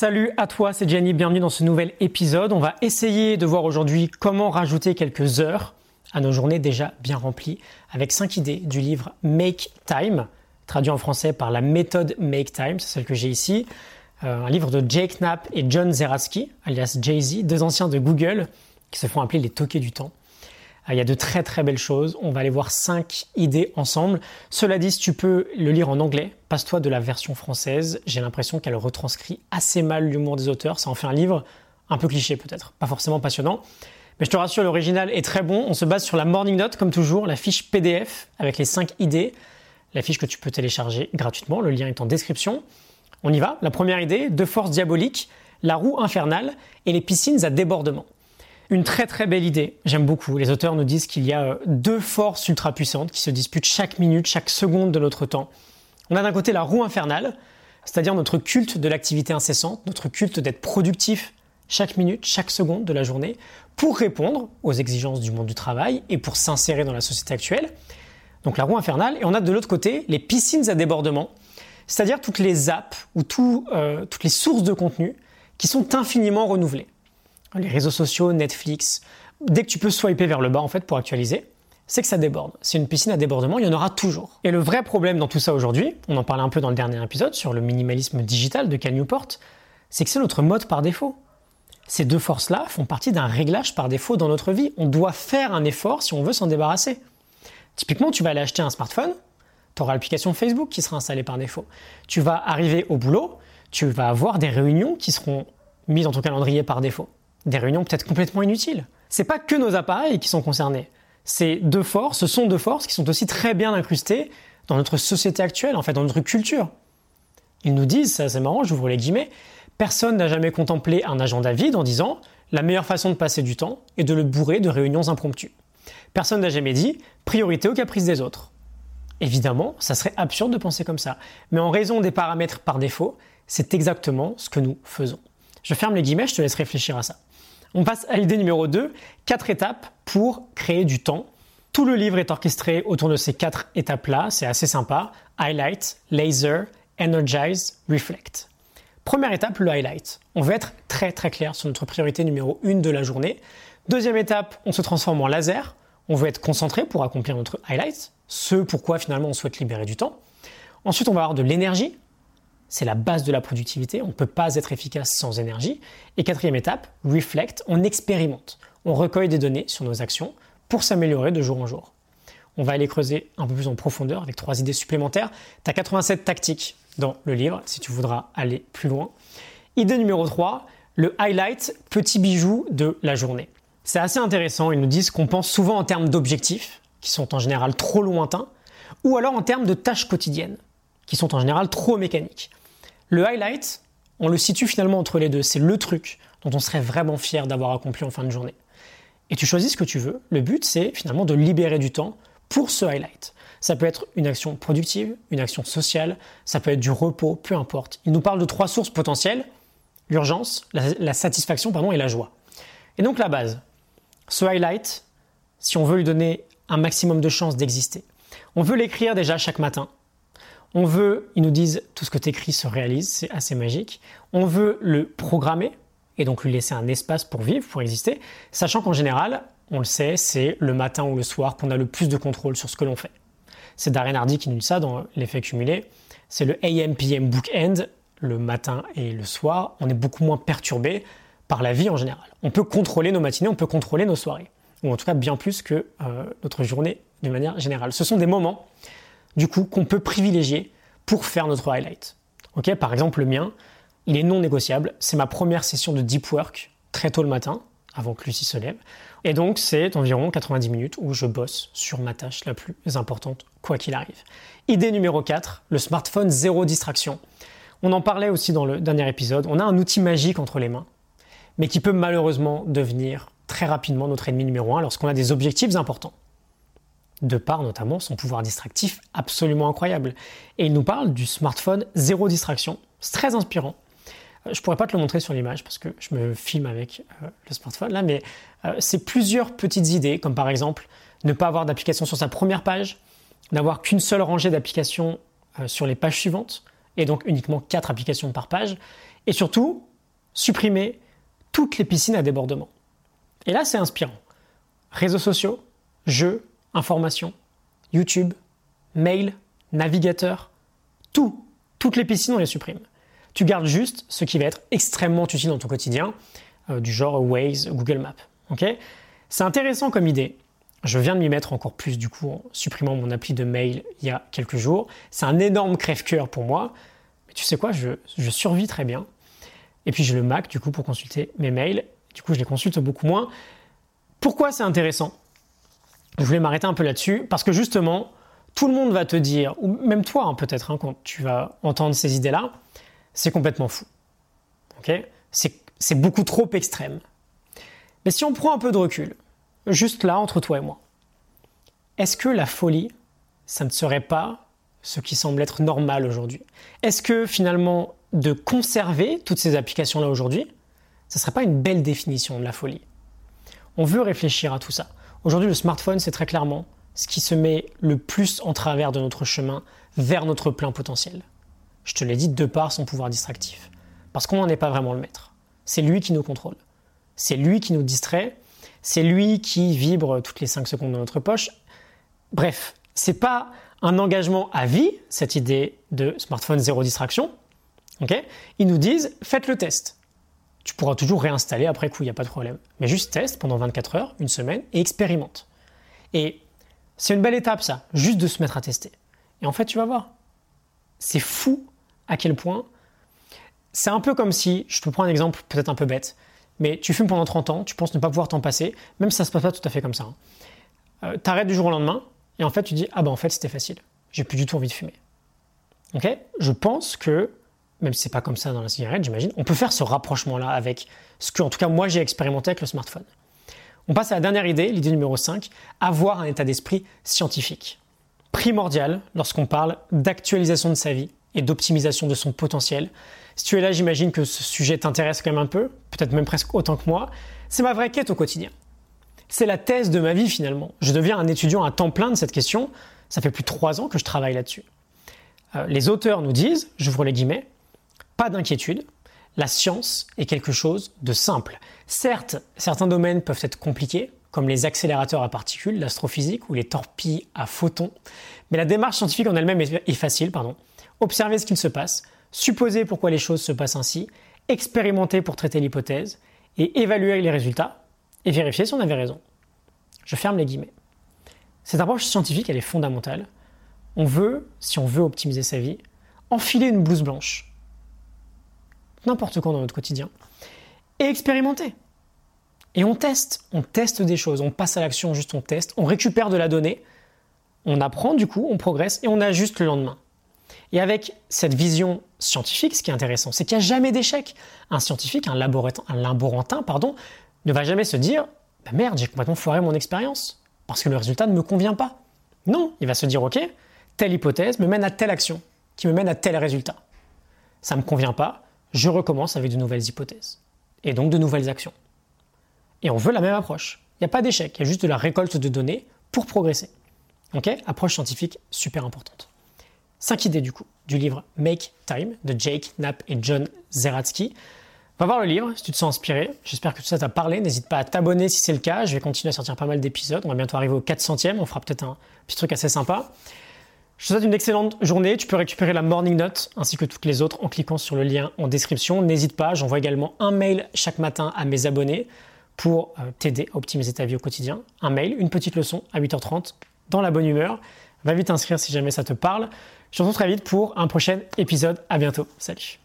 Salut à toi, c'est Jenny, bienvenue dans ce nouvel épisode. On va essayer de voir aujourd'hui comment rajouter quelques heures à nos journées déjà bien remplies avec 5 idées du livre Make Time, traduit en français par la méthode Make Time, c'est celle que j'ai ici. Euh, un livre de Jake Knapp et John Zeratsky, alias Jay-Z, deux anciens de Google qui se font appeler les toqués du temps. Euh, il y a de très très belles choses. On va aller voir cinq idées ensemble. Cela dit, si tu peux le lire en anglais, passe-toi de la version française. J'ai l'impression qu'elle retranscrit assez mal l'humour des auteurs. Ça en fait un livre un peu cliché peut-être, pas forcément passionnant. Mais je te rassure, l'original est très bon. On se base sur la Morning Note, comme toujours, la fiche PDF avec les cinq idées. La fiche que tu peux télécharger gratuitement. Le lien est en description. On y va. La première idée, deux forces diaboliques, la roue infernale et les piscines à débordement. Une très très belle idée, j'aime beaucoup. Les auteurs nous disent qu'il y a euh, deux forces ultra puissantes qui se disputent chaque minute, chaque seconde de notre temps. On a d'un côté la roue infernale, c'est-à-dire notre culte de l'activité incessante, notre culte d'être productif chaque minute, chaque seconde de la journée, pour répondre aux exigences du monde du travail et pour s'insérer dans la société actuelle. Donc la roue infernale, et on a de l'autre côté les piscines à débordement, c'est-à-dire toutes les apps ou euh, toutes les sources de contenu qui sont infiniment renouvelées les réseaux sociaux, Netflix, dès que tu peux swiper vers le bas en fait pour actualiser, c'est que ça déborde. C'est une piscine à débordement, il y en aura toujours. Et le vrai problème dans tout ça aujourd'hui, on en parlait un peu dans le dernier épisode sur le minimalisme digital de Cal Newport, c'est que c'est notre mode par défaut. Ces deux forces-là font partie d'un réglage par défaut dans notre vie. On doit faire un effort si on veut s'en débarrasser. Typiquement, tu vas aller acheter un smartphone, tu auras l'application Facebook qui sera installée par défaut. Tu vas arriver au boulot, tu vas avoir des réunions qui seront mises dans ton calendrier par défaut des réunions peut-être complètement inutiles. C'est pas que nos appareils qui sont concernés. Ces deux forces, ce sont deux forces qui sont aussi très bien incrustées dans notre société actuelle, en fait, dans notre culture. Ils nous disent, c'est marrant, j'ouvre les guillemets, personne n'a jamais contemplé un agenda vide en disant la meilleure façon de passer du temps est de le bourrer de réunions impromptues. Personne n'a jamais dit priorité aux caprices des autres. Évidemment, ça serait absurde de penser comme ça. Mais en raison des paramètres par défaut, c'est exactement ce que nous faisons. Je ferme les guillemets, je te laisse réfléchir à ça. On passe à l'idée numéro 2, quatre étapes pour créer du temps. Tout le livre est orchestré autour de ces quatre étapes-là, c'est assez sympa. Highlight, laser, energize, reflect. Première étape, le highlight. On veut être très très clair sur notre priorité numéro 1 de la journée. Deuxième étape, on se transforme en laser. On veut être concentré pour accomplir notre highlight, ce pourquoi finalement on souhaite libérer du temps. Ensuite, on va avoir de l'énergie. C'est la base de la productivité. On ne peut pas être efficace sans énergie. Et quatrième étape, reflect. On expérimente. On recueille des données sur nos actions pour s'améliorer de jour en jour. On va aller creuser un peu plus en profondeur avec trois idées supplémentaires. Tu as 87 tactiques dans le livre si tu voudras aller plus loin. Idée numéro 3, le highlight, petit bijou de la journée. C'est assez intéressant, ils nous disent qu'on pense souvent en termes d'objectifs, qui sont en général trop lointains, ou alors en termes de tâches quotidiennes, qui sont en général trop mécaniques. Le highlight, on le situe finalement entre les deux. C'est le truc dont on serait vraiment fier d'avoir accompli en fin de journée. Et tu choisis ce que tu veux. Le but, c'est finalement de libérer du temps pour ce highlight. Ça peut être une action productive, une action sociale, ça peut être du repos, peu importe. Il nous parle de trois sources potentielles l'urgence, la, satisfaction pardon, et la joie. Et donc la base, ce highlight, si on veut lui donner un maximum de chances d'exister, on veut l'écrire déjà chaque matin on veut, ils nous disent, tout ce que tu écris se réalise, c'est assez magique. On veut le programmer et donc lui laisser un espace pour vivre, pour exister, sachant qu'en général, on le sait, c'est le matin ou le soir qu'on a le plus de contrôle sur ce que l'on fait. C'est Darren Hardy qui nous dit ça dans l'effet cumulé. C'est le AM-PM bookend, le matin et le soir. On est beaucoup moins perturbé par la vie en général. On peut contrôler nos matinées, on peut contrôler nos soirées. Ou en tout cas bien plus que euh, notre journée de manière générale. Ce sont des moments du coup, qu'on peut privilégier pour faire notre highlight. Par exemple, le mien, il est non négociable. C'est ma première session de deep work très tôt le matin, avant que Lucie se lève. Et donc, c'est environ 90 minutes où je bosse sur ma tâche la plus importante, quoi qu'il arrive. Idée numéro 4, le smartphone zéro distraction. On en parlait aussi dans le dernier épisode. On a un outil magique entre les mains, mais qui peut malheureusement devenir très rapidement notre ennemi numéro 1 lorsqu'on a des objectifs importants de par notamment son pouvoir distractif absolument incroyable. Et il nous parle du smartphone zéro distraction. C'est très inspirant. Euh, je pourrais pas te le montrer sur l'image parce que je me filme avec euh, le smartphone là, mais euh, c'est plusieurs petites idées, comme par exemple ne pas avoir d'application sur sa première page, n'avoir qu'une seule rangée d'applications sur les pages suivantes, et donc uniquement quatre applications par page, et surtout supprimer toutes les piscines à débordement. Et là, c'est inspirant. Réseaux sociaux, jeux, informations, YouTube, mail, navigateur, tout, toutes les piscines, on les supprime. Tu gardes juste ce qui va être extrêmement utile dans ton quotidien, euh, du genre Waze, Google Maps. c'est intéressant comme idée. Je viens de m'y mettre encore plus du coup en supprimant mon appli de mail il y a quelques jours. C'est un énorme crève-cœur pour moi. Mais tu sais quoi, je, je survis très bien. Et puis j'ai le Mac du coup pour consulter mes mails. Du coup, je les consulte beaucoup moins. Pourquoi c'est intéressant? Je voulais m'arrêter un peu là-dessus parce que justement, tout le monde va te dire, ou même toi hein, peut-être, hein, quand tu vas entendre ces idées-là, c'est complètement fou. c'est beaucoup trop extrême. Mais si on prend un peu de recul, juste là, entre toi et moi, est-ce que la folie, ça ne serait pas ce qui semble être normal aujourd'hui? Est-ce que finalement, de conserver toutes ces applications-là aujourd'hui, ça ne serait pas une belle définition de la folie? On veut réfléchir à tout ça. Aujourd'hui, le smartphone, c'est très clairement ce qui se met le plus en travers de notre chemin vers notre plein potentiel. Je te l'ai dit de par son pouvoir distractif. Parce qu'on n'en est pas vraiment le maître. C'est lui qui nous contrôle. C'est lui qui nous distrait. C'est lui qui vibre toutes les 5 secondes dans notre poche. Bref, c'est pas un engagement à vie, cette idée de smartphone zéro distraction. Ils nous disent faites le test. Tu pourras toujours réinstaller après coup, il n'y a pas de problème. Mais juste teste pendant 24 heures, une semaine, et expérimente. Et c'est une belle étape, ça, juste de se mettre à tester. Et en fait, tu vas voir. C'est fou à quel point. C'est un peu comme si, je te prends un exemple peut-être un peu bête, mais tu fumes pendant 30 ans, tu penses ne pas pouvoir t'en passer, même si ça ne se passe pas tout à fait comme ça. Hein. euh, T'arrêtes du jour au lendemain, et en fait, tu dis Ah ben en fait, c'était facile. J'ai plus du tout envie de fumer. Ok? Je pense que, même si c'est pas comme ça dans la cigarette, j'imagine, on peut faire ce rapprochement-là avec ce que, en tout cas, moi, j'ai expérimenté avec le smartphone. On passe à la dernière idée, l'idée numéro 5, avoir un état d'esprit scientifique. Primordial lorsqu'on parle d'actualisation de sa vie et d'optimisation de son potentiel. Si tu es là, j'imagine que ce sujet t'intéresse quand même un peu, peut-être même presque autant que moi. C'est ma vraie quête au quotidien. C'est la thèse de ma vie finalement. Je deviens un étudiant à temps plein de cette question. Ça fait plus de trois ans que je travaille là-dessus. Euh, les auteurs nous disent, j'ouvre les guillemets, pas d'inquiétude, la science est quelque chose de simple. Certes, certains domaines peuvent être compliqués, comme les accélérateurs à particules, l'astrophysique ou les torpilles à photons, mais la démarche scientifique en elle-même est facile. Pardon. Observer ce qu'il se passe, supposer pourquoi les choses se passent ainsi, expérimenter pour traiter l'hypothèse, et évaluer les résultats, et vérifier si on avait raison. Je ferme les guillemets. Cette approche scientifique, elle est fondamentale. On veut, si on veut optimiser sa vie, enfiler une blouse blanche, n'importe quand dans notre quotidien, et expérimenter. Et on teste, on teste des choses, on passe à l'action, juste on teste, on récupère de la donnée, on apprend du coup, on progresse et on ajuste le lendemain. Et avec cette vision scientifique, ce qui est intéressant, c'est qu'il n'y a jamais d'échec. Un scientifique, un, un laborantin, pardon, ne va jamais se dire bah merde, j'ai complètement foiré mon expérience parce que le résultat ne me convient pas. Non, il va se dire ok, telle hypothèse me mène à telle action qui me mène à tel résultat. Ça ne me convient pas, je recommence avec de nouvelles hypothèses et donc de nouvelles actions. Et on veut la même approche. Il n'y a pas d'échec, il y a juste de la récolte de données pour progresser. Ok? Approche scientifique super importante. Cinq idées du coup du livre Make Time de Jake Knapp et John Zeratsky. Va voir le livre si tu te sens inspiré. J'espère que tout ça t'a parlé. N'hésite pas à t'abonner si c'est le cas. Je vais continuer à sortir pas mal d'épisodes. On va bientôt arriver au 400e. On fera peut-être un petit truc assez sympa. Je te souhaite une excellente journée. Tu peux récupérer la Morning Note ainsi que toutes les autres en cliquant sur le lien en description. N'hésite pas, j'envoie également un mail chaque matin à mes abonnés pour euh, t'aider à optimiser ta vie au quotidien. Un mail, une petite leçon à 8h30 dans la bonne humeur. Va vite t'inscrire si jamais ça te parle. Je te retrouve très vite pour un prochain épisode. À bientôt. Salut.